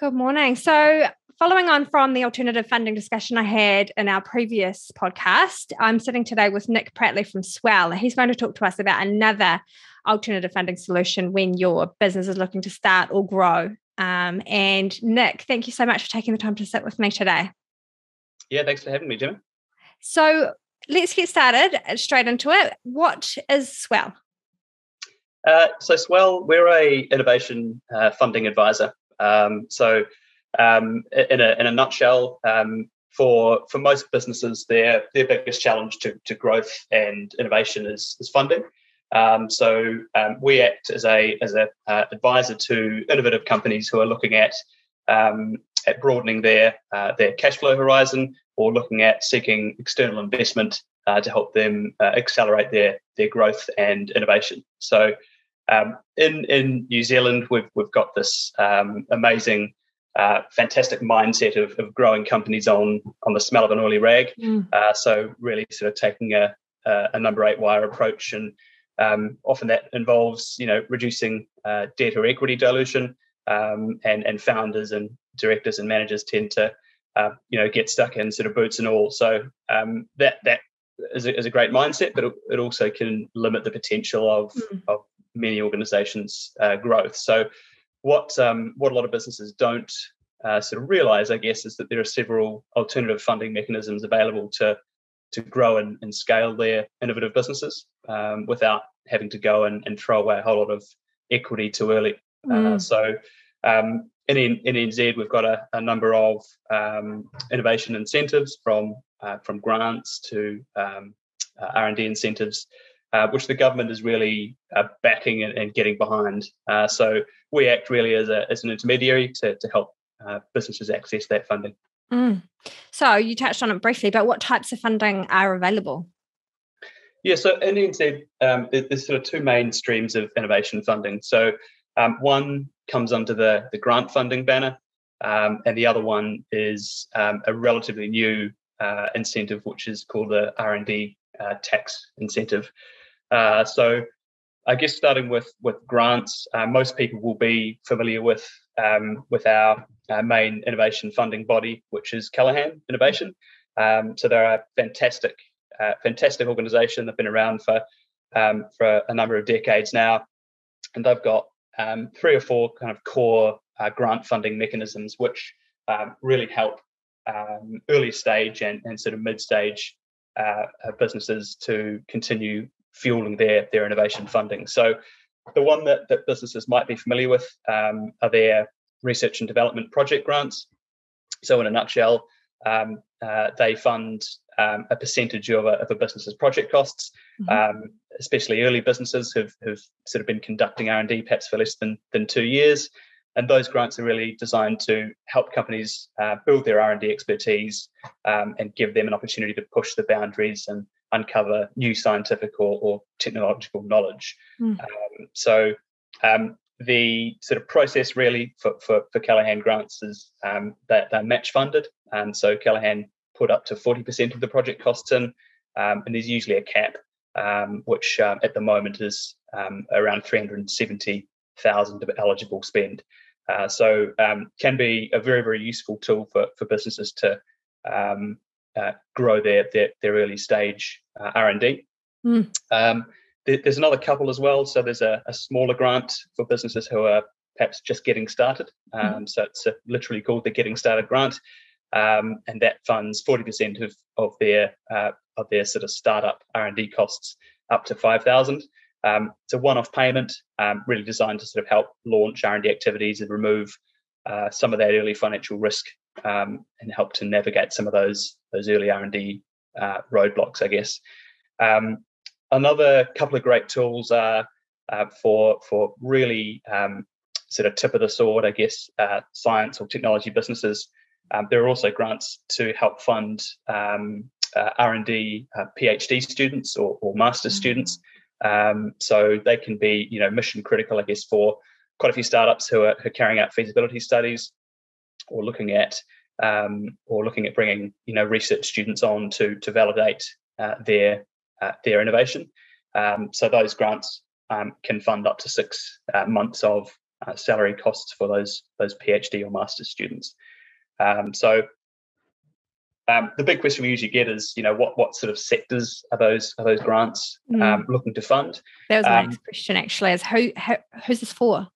Good morning. So, following on from the alternative funding discussion I had in our previous podcast, I'm sitting today with Nick Prattley from Swell. He's going to talk to us about another alternative funding solution when your business is looking to start or grow. Um, and Nick, thank you so much for taking the time to sit with me today. Yeah, thanks for having me, Gemma. So let's get started straight into it. What is Swell? Uh, so Swell, we're a innovation uh, funding advisor. Um, so um, in, a, in a nutshell, um, for for most businesses, their their biggest challenge to, to growth and innovation is, is funding. Um, so um, we act as a as a uh, advisor to innovative companies who are looking at um, at broadening their uh, their cash flow horizon or looking at seeking external investment uh, to help them uh, accelerate their their growth and innovation. So um, in in New Zealand, we've we've got this um, amazing. Uh, fantastic mindset of, of growing companies on on the smell of an oily rag. Mm. Uh, so really, sort of taking a, a, a number eight wire approach and um, often that involves, you know, reducing uh, debt or equity dilution, um, and and founders and directors and managers tend to, uh, you know, get stuck in sort of boots and all. So um, that that is a, is a, great mindset, but it, it, also can limit the potential of mm. of many organisations' uh, growth. So what um, what a lot of businesses don't uh, sort of realize, I guess, is that there are several alternative funding mechanisms available to to grow and, and scale their innovative businesses um, without having to go and, and, throw away a whole lot of equity too early. Uh, mm. Uh, so um, in, in NZ, we've got a, a number of um, innovation incentives from uh, from grants to um, uh, R&D incentives, uh, which the government is really uh, backing and, and, getting behind. so we act really as, a, as an intermediary to, to help businesses access that funding. Mm. So you touched on it briefly, but what types of funding are available? Yeah, so in NZ, um, there's sort of two main streams of innovation funding. So um, one comes under the, the grant funding banner, um, and the other one is um, a relatively new uh, incentive, which is called the R&D uh, tax incentive. Uh, so I guess starting with with grants, uh, most people will be familiar with um, with our, our, main innovation funding body, which is Callaghan Innovation. Um, so they're a fantastic, uh, fantastic organisation. They've been around for um, for a number of decades now, and they've got um, three or four kind of core uh, grant funding mechanisms, which um, really help um, early stage and, and sort of mid stage uh, businesses to continue fueling their their innovation funding. So the one that, that businesses might be familiar with um, are their research and development project grants. So, in a nutshell, um, uh, they fund um, a percentage of a, of a, business's project costs, mm-hmm. Um, especially early businesses who've, who've sort of been conducting R&D perhaps for less than, than two years. And those grants are really designed to help companies uh, build their R&D expertise um, and give them an opportunity to push the boundaries and uncover new scientific or, or technological knowledge. Mm. Um, so um, the sort of process really for, for, for Callaghan grants is um, that they're match funded. And so Callaghan put up to 40% of the project costs in, um, and there's usually a cap, um, which um, at the moment is around 370,000 of eligible spend. Uh, so can be a very, very useful tool for, for businesses to um, uh, grow their, their, their early stage uh, R&D. Mm. Um, there's another couple as well. So there's a, a, smaller grant for businesses who are perhaps just getting started. Hmm. Um, mm. So it's literally called the Getting Started Grant, um, and that funds 40% of of their uh, of their sort of startup R&D costs up to 5,000. Um, it's a one-off payment, um, really designed to sort of help launch R&D activities and remove uh, some of that early financial risk um, and help to navigate some of those those early R and D uh, roadblocks, I guess. Um, another couple of great tools are uh, for for really um, sort of tip of the sword, I guess, uh, science or technology businesses. Um, there are also grants to help fund um, uh, R and D uh, PhD students or, or master's mm-hmm. students. Um, so they can be, you know, mission critical, I guess, for quite a few startups who are, who are carrying out feasibility studies or looking at um, or looking at bringing you know research students on to to validate uh, their uh, their innovation. Um, so those grants um, can fund up to six uh, months of uh, salary costs for those those PhD or master's students. Um, so um, the big question we usually get is, you know, what what sort of sectors are those are those grants mm. um, looking to fund? That was my next question, actually. Is who, who who's this for?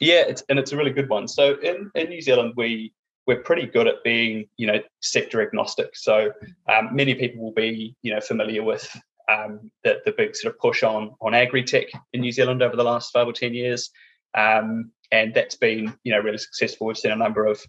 Yeah, it's, and it's a really good one. So in in New Zealand, we we're pretty good at being, you know, sector agnostic. So um, many people will be, you know, familiar with um, the the big sort of push on on agri tech in New Zealand over the last five or ten years, um, and that's been, you know, really successful. We've seen a number of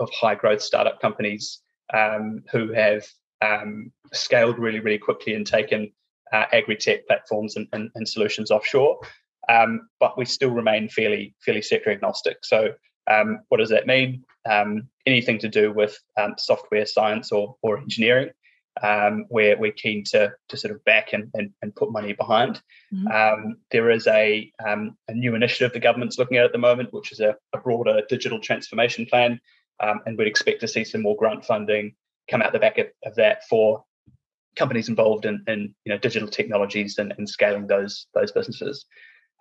of high growth startup companies um, who have um, scaled really, really quickly and taken uh, agri-tech platforms and, and, and solutions offshore. Um, but we still remain fairly, fairly sector agnostic. So um, what does that mean? Um, anything to do with um, software science or, or engineering, where we're keen to, to sort of back and, and, and put money behind. Mm-hmm. there is a, a new initiative the government's looking at at the moment, which is a, a broader digital transformation plan um, and we'd expect to see some more grant funding come out the back of, of that for companies involved in, in you know digital technologies and, and scaling those those businesses.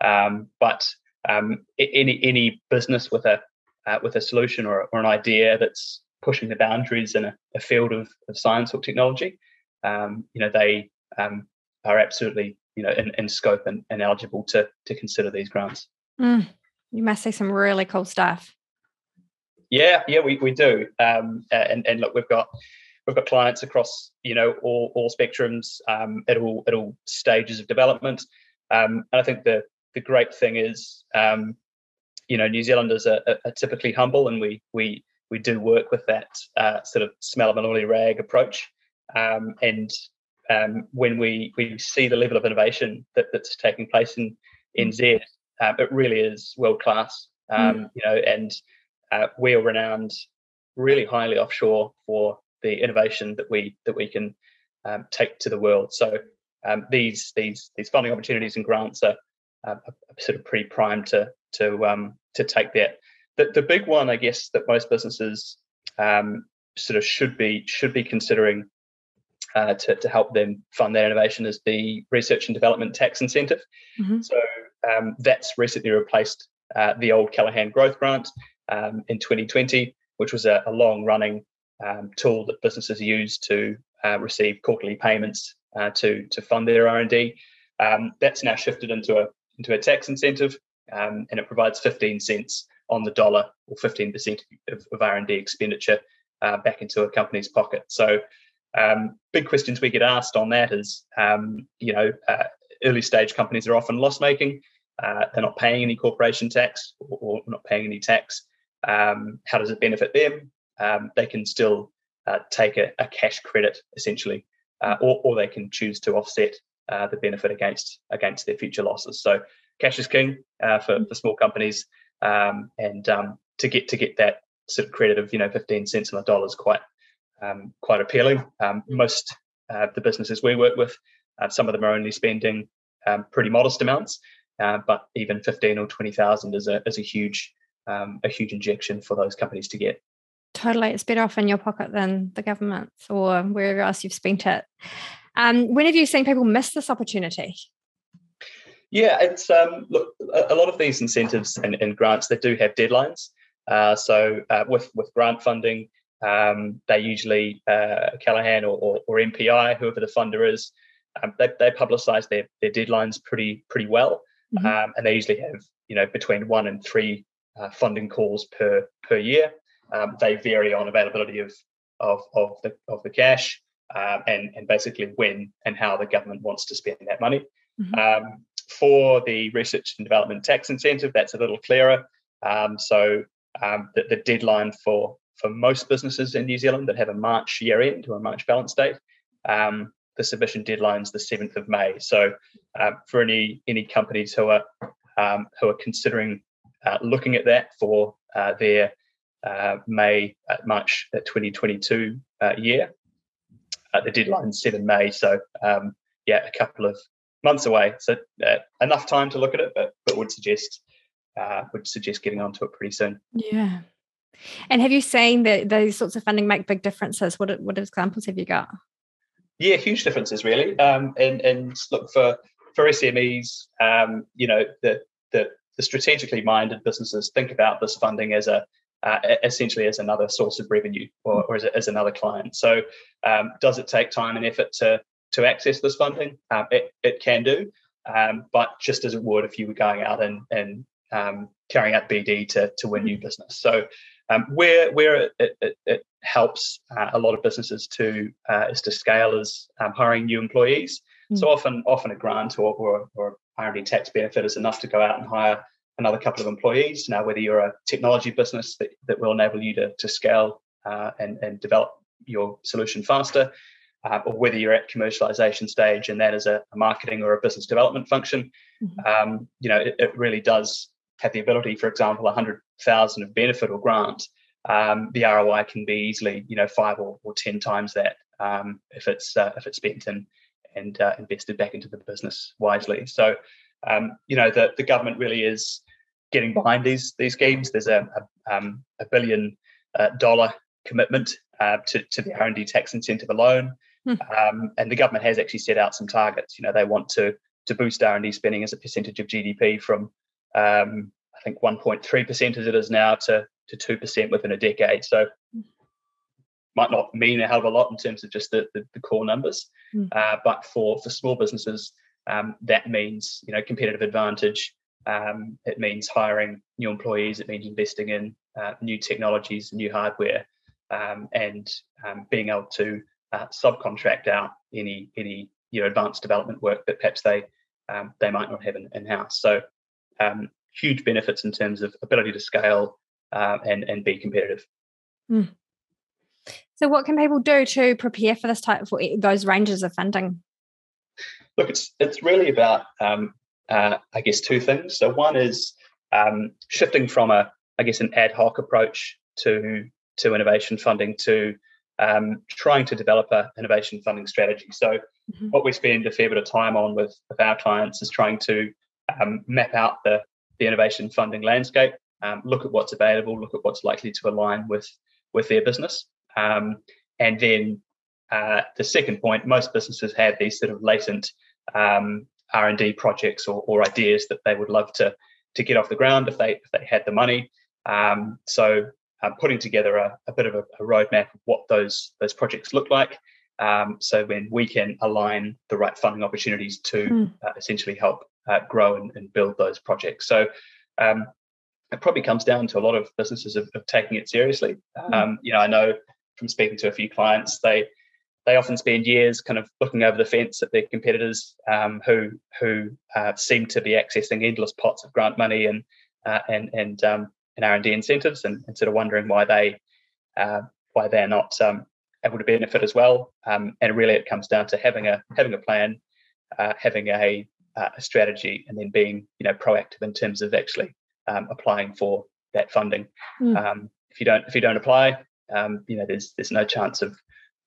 Um, but um, any any business with a uh, with a solution or, or an idea that's pushing the boundaries in a, a field of, of science or technology, um, you know they um, are absolutely you know in, in scope and, and, eligible to to consider these grants. Mm, you must see some really cool stuff. Yeah, yeah, we, we do. Um, and and look, we've got we've got clients across you know all all spectrums um, at all at all stages of development. Um, and I think the the great thing is, um, you know, New Zealanders are, are, typically humble, and we we we do work with that uh, sort of smell of an oily rag approach. Um, and um, when we we see the level of innovation that, that's taking place in NZ, uh, it really is world class. Mm. You know, and uh, we are renowned really highly offshore for the innovation that we that we can um, take to the world. So um, these these these funding opportunities and grants are, uh, sort of pretty primed to to um, to take that. The, the big one, I guess, that most businesses um, sort of should be should be considering uh, to, to help them fund their innovation is the research and development tax incentive. Mm-hmm. So um, that's recently replaced uh, the old Callaghan Growth Grant, um, in 2020, which was a, a long running um, tool that businesses use to uh, receive quarterly payments uh, to to fund their R&D. Um, that's now shifted into a into a tax incentive, um, and it provides 15 cents on the dollar or 15% of, of R&D expenditure uh, back into a company's pocket. So, um, big questions we get asked on that is, um, you know, uh, early stage companies are often loss making. Uh, they're not paying any corporation tax or, or not paying any tax. Um, how does it benefit them? Um, they can still uh, take a, a, cash credit essentially, uh, or, or, they can choose to offset uh, the benefit against against their future losses. So cash is king uh, for, for small companies, um, and um, to get to get that sort of credit of you know 15 cents on the dollar is quite um, quite appealing. Um, most uh, the businesses we work with, uh, some of them are only spending pretty modest amounts, but even 15 or 20 thousand is a is a huge um, a huge injection for those companies to get. Totally, it's better off in your pocket than the government's or wherever else you've spent it. Um, when have you seen people miss this opportunity? Yeah, it's um, look a, lot of these incentives and, and grants they do have deadlines. Uh, so uh, with with grant funding, um, they usually uh, Callaghan or, or, or, MPI, whoever the funder is, um, they, they publicise their their deadlines pretty pretty well, mm-hmm. um, and they usually have you know between one and three uh, funding calls per per year. Um, they vary on availability of of of the of the cash um, and and basically when and how the government wants to spend that money. Mm-hmm. Um, for the research and development tax incentive, that's a little clearer. Um, so um, the, the deadline for for most businesses in New Zealand that have a March year end or a March balance date, um, the submission deadline is the 7th of May. So uh, for any any companies who are um, who are considering uh, looking at that for uh, their uh, May, March 2022 year. The deadline 7 May, so um, yeah, a couple of months away. So enough time to look at it, but but would suggest would suggest getting onto it pretty soon. Yeah. And have you seen that those sorts of funding make big differences? What what examples have you got? Yeah, huge differences really. Um, and and look for for SMEs, um, you know, the the the strategically minded businesses think about this funding as a uh, essentially as another source of revenue or, or as, as, another client. So, um, does it take time and effort to to access this funding? Um, it, it can do, um, but just as it would if you were going out and and um, carrying out BD to to win new business. So, um, where where it, it, it helps uh, a lot of businesses to uh, is to scale is um, hiring new employees. Mm. So often often a grant or or, or R&D tax benefit is enough to go out and hire another couple of employees. Now, whether you're a technology business that, that will enable you to, to scale uh, and, and develop your solution faster, uh, or whether you're at commercialization stage and that is a, a marketing or a business development function, mm-hmm. um, you know, it, it, really does have the ability, for example, 100,000 of benefit or grant, um, the ROI can be easily, you know, five or, or 10 times that um, if it's uh, if it's spent and and uh, invested back into the business wisely. So, um, you know, the, the government really is getting behind these these schemes. There's a a, um, a billion uh, dollar commitment uh, to to the R&D tax incentive alone, hmm. um, and the government has actually set out some targets. You know, they want to to boost R&D spending as a percentage of GDP from um, I think 1.3 percent as it is now to to two percent within a decade. So might not mean a hell of a lot in terms of just the, the, the core numbers, mm. uh, but for for small businesses, um, that means you know competitive advantage. Um, it means hiring new employees. It means investing in uh, new technologies, new hardware, um, and um, being able to uh, subcontract out any any you know advanced development work that perhaps they um, they might not have in, house. So um, huge benefits in terms of ability to scale uh, and and be competitive. Mm. So, what can people do to prepare for this type for those ranges of funding? Look, it's it's really about um, uh, I guess two things. So, one is um, shifting from a I guess an ad hoc approach to to innovation funding to um, trying to develop a innovation funding strategy. So, mm-hmm. what we spend a fair bit of time on with with our clients is trying to um, map out the the innovation funding landscape, um, look at what's available, look at what's likely to align with with their business, um, and then uh, the second point, most businesses have these sort of latent um, R&D projects or, or, ideas that they would love to to get off the ground if they if they had the money. Um, so uh, putting together a, a bit of a, a, roadmap of what those those projects look like. Um, so when we can align the right funding opportunities to mm. uh, essentially help uh, grow and, and, build those projects. So um, it probably comes down to a lot of businesses of, of taking it seriously. Mm. you know, I know from speaking to a few clients, they they often spend years kind of looking over the fence at their competitors um, who who uh, seem to be accessing endless pots of grant money and uh, and and um, and R and D incentives, and, and, sort of wondering why they uh, why they're not um, able to benefit as well. Um, and really, it comes down to having a having a plan, uh, having a, uh, a strategy, and then being you know proactive in terms of actually um, applying for that funding. Mm. if you don't if you don't apply, um, you know, there's there's no chance of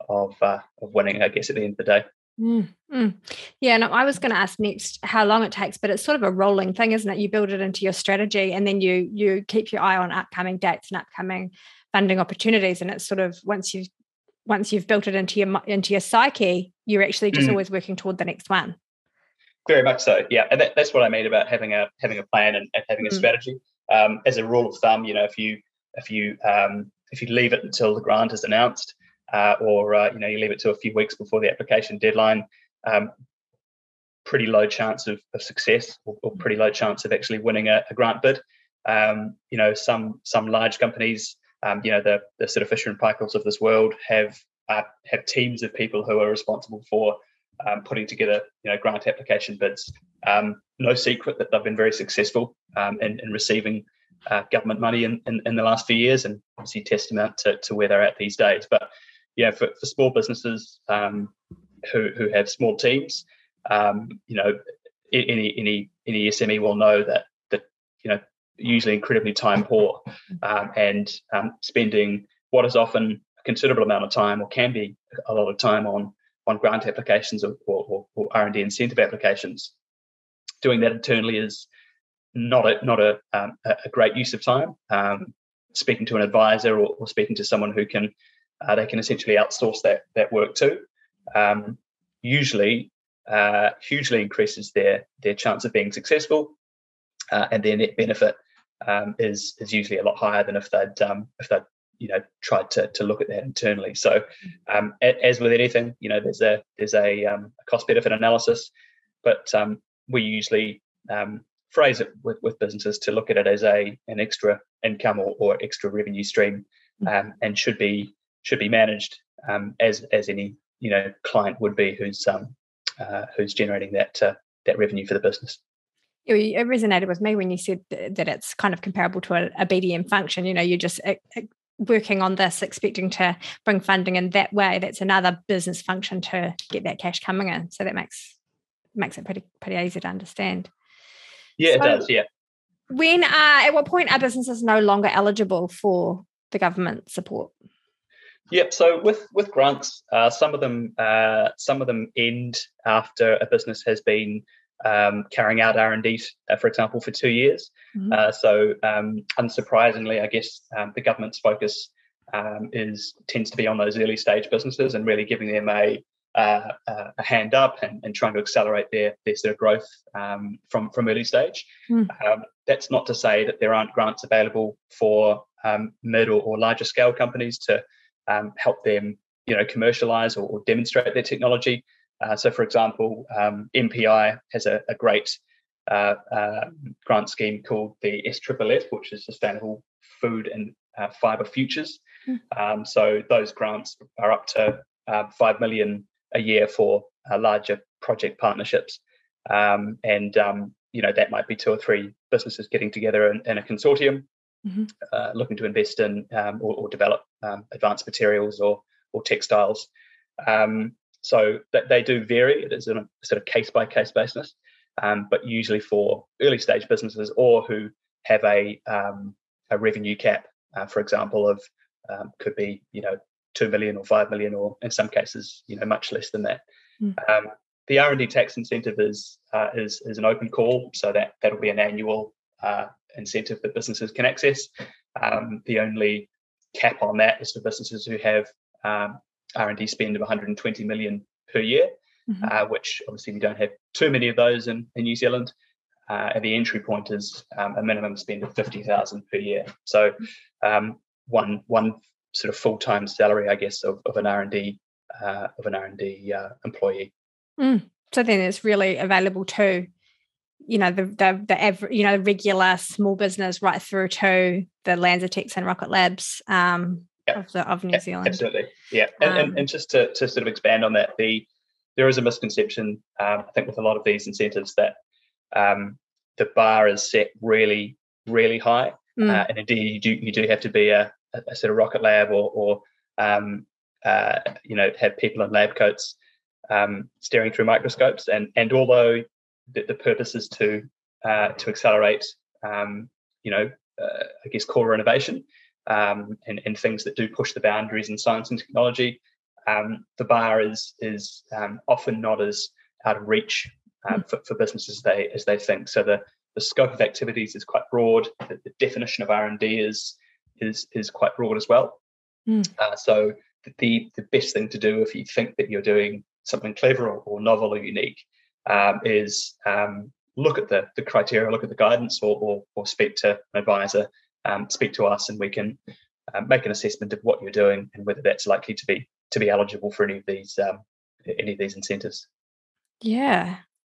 of uh, of winning. I guess at the end of the day. Mm, mm. Yeah, no, I was going to ask next how long it takes, but it's sort of a rolling thing, isn't it? You build it into your strategy, and then you you keep your eye on upcoming dates and upcoming funding opportunities, and it's sort of once you've once you've built it into your into your psyche, you're actually just mm. always working toward the next one. Very much so, yeah, and that, that's what I mean about having a having a plan and, and having a mm. strategy. Um, as a rule of thumb, you know, if you if you um, if you leave it until the grant is announced, uh, or uh, you know you leave it to a few weeks before the application deadline, um, pretty low chance of, of success, or, or, pretty low chance of actually winning a, a grant bid. Um, you know, some some large companies, um, you know, the the sort of Fisher and Paykel's of this world have uh, have teams of people who are responsible for um, putting together, you know, grant application bids. Um, no secret that they've been very successful um, in, in receiving uh, government money in, in, in, the last few years, and obviously testament to, to where they're at these days. But yeah, for, for small businesses um, who who have small teams, um, you know, any any any SME will know that that you know usually incredibly time poor um, and um, spending what is often a considerable amount of time or can be a lot of time on on grant applications or, or, or R&D incentive applications. Doing that internally is not a not a um, a great use of time. Um, speaking to an advisor or, or, speaking to someone who can uh, they can essentially outsource that that work to. Um, usually, uh, hugely increases their their chance of being successful. uh, and their net benefit um, is is usually a lot higher than if they'd um, if they'd you know tried to, to look at that internally. So um, as with anything, you know, there's a there's a, um, a cost benefit analysis, but um, we usually um, phrase it with, with businesses to look at it as a an extra income or, or extra revenue stream, mm. and should be should be managed as as any you know client would be who's uh, who's generating that uh, that revenue for the business it resonated with me when you said that it's kind of comparable to a, a BDM function. You know, you're just working on this, expecting to bring funding in that way. That's another business function to get that cash coming in. So that makes makes it pretty pretty easy to understand. Yeah, so it does. Yeah. When uh, at what point are businesses no longer eligible for the government support? Yep. So with with grants, uh, some of them uh, some of them end after a business has been um, carrying out R and D, uh, for example, for two years. Mm-hmm. Uh, so um, unsurprisingly, I guess um, the government's focus um, is tends to be on those early stage businesses and really giving them a uh, a hand up and, and, trying to accelerate their their sort of growth um, from from early stage. Mm. that's not to say that there aren't grants available for mid or, or, larger scale companies to help them, you know, commercialize or, or demonstrate their technology. Uh, so, for example, um, MPI has a, a great uh, uh, grant scheme called the SFFF, which is Sustainable Food and uh, Fiber Futures. Mm. Um, so, those grants are up to uh, five million a year for uh, larger project partnerships, um, and um, you know that might be two or three businesses getting together in, in a consortium, mm-hmm. looking to invest in um, or, or, develop um, advanced materials or or textiles. Um, so that they do vary. It is on a sort of case by case basis, um, but usually for early stage businesses or who have a um, a revenue cap, uh, for example, of um, could be you know two million or five million, or in some cases you know much less than that. Mm. the R and D tax incentive is uh, is is an open call, so that that'll be an annual uh, incentive that businesses can access. Um, the only cap on that is for businesses who have um, R&D spend of 120 million per year, mm-hmm. uh, which obviously we don't have too many of those in, in New Zealand. Uh, and the entry point is um, a minimum spend of 50,000 per year. So um, one one sort of full time salary, I guess, of, of an R&D uh, of an R&D uh, employee. Mm. So then it's really available to you know the the the ever, you know regular small business right through to the LanzaTechs and Rocket Labs um, yeah. of, the, of New Zealand. Absolutely, yeah. And, um, and, and, just to, to sort of expand on that, the there is a misconception, um, I think, with a lot of these incentives that um, the bar is set really, really high, mm. uh, and indeed you do you do have to be a, a sort of rocket lab or, or um, uh, you know have people in lab coats um, staring through microscopes, and and although the, the purpose is to uh, to accelerate, um, you know, uh, I guess core innovation um, and, and things that do push the boundaries in science and technology, um, the bar is is um, often not as out of reach um, hmm. for, for, businesses as they as they think. So the the scope of activities is quite broad. The, the definition of R and D is is is quite broad as well. Mm. Uh, so the the best thing to do if you think that you're doing something clever or, or novel or unique um, is um, look at the the criteria, look at the guidance, or or, or speak to an advisor um, speak to us and we can uh, make an assessment of what you're doing and whether that's likely to be to be eligible for any of these um, any of these incentives. Yeah.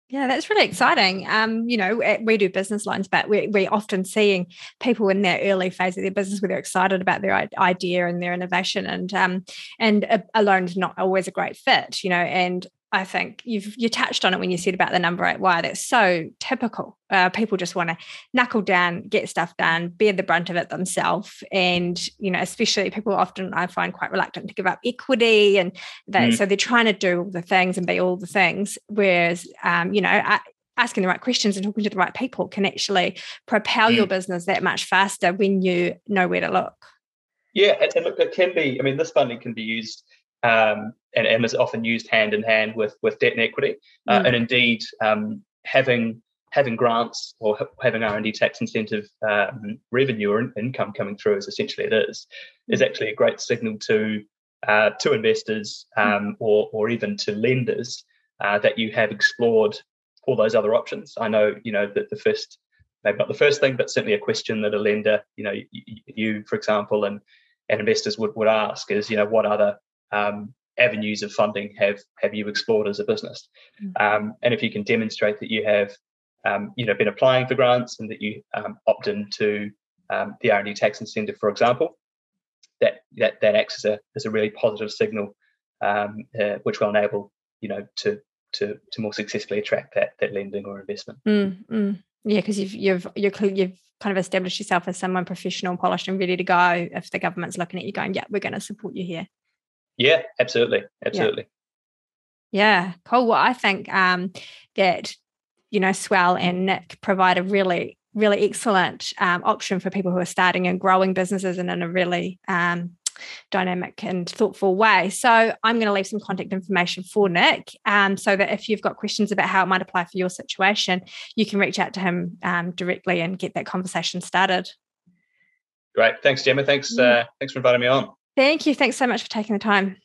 Yeah, that's really exciting. Um, you know, we do business loans, but we're, we're often seeing people in their early phase of their business where they're excited about their idea and their innovation, and um, and a, a is not always a great fit. You know, and I think you've you touched on it when you said about the number eight wire that's so typical. Uh, people just want to knuckle down, get stuff done, bear the brunt of it themselves, and you know, especially people often I find quite reluctant to give up equity, and that mm. so they're trying to do all the things and be all the things. Whereas, um, you know, asking the right questions and talking to the right people can actually propel mm. your business that much faster when you know where to look. Yeah, and look, it can be. I mean, this funding can be used um, and, and is often used hand in hand with with debt and equity. Uh, mm. And indeed, um, having having grants or having R and D tax incentive um, revenue or in- income coming through, as essentially it is, mm. is actually a great signal to uh, to investors mm. um, or or even to lenders uh, that you have explored all those other options. I know you know that the first maybe not the first thing, but certainly a question that a lender, you know, you, you for example, and and investors would would ask is, you know, what other um, avenues of funding have have you explored as a business? Mm-hmm. Um, and if you can demonstrate that you have, um, you know, been applying for grants and that you um, opt into um, the R&D tax incentive, for example, that that that acts as a as a really positive signal, um, uh, which will enable you know to to to more successfully attract that that lending or investment. Mm, mm. Yeah, because you've you've you're, you've kind of established yourself as someone professional, polished, and ready to go. If the government's looking at you, going, yeah, we're going to support you here. Yeah, absolutely, absolutely. Yeah, yeah cool. Well, I think um, that you know Swell and Nick provide a really really excellent um, option for people who are starting and growing businesses and in a really um, dynamic and thoughtful way. So I'm going to leave some contact information for Nick um, so that if you've got questions about how it might apply for your situation, you can reach out to him um, directly and get that conversation started. Great. Thanks, Gemma. Thanks, uh, thanks for inviting me on. Thank you. Thanks so much for taking the time.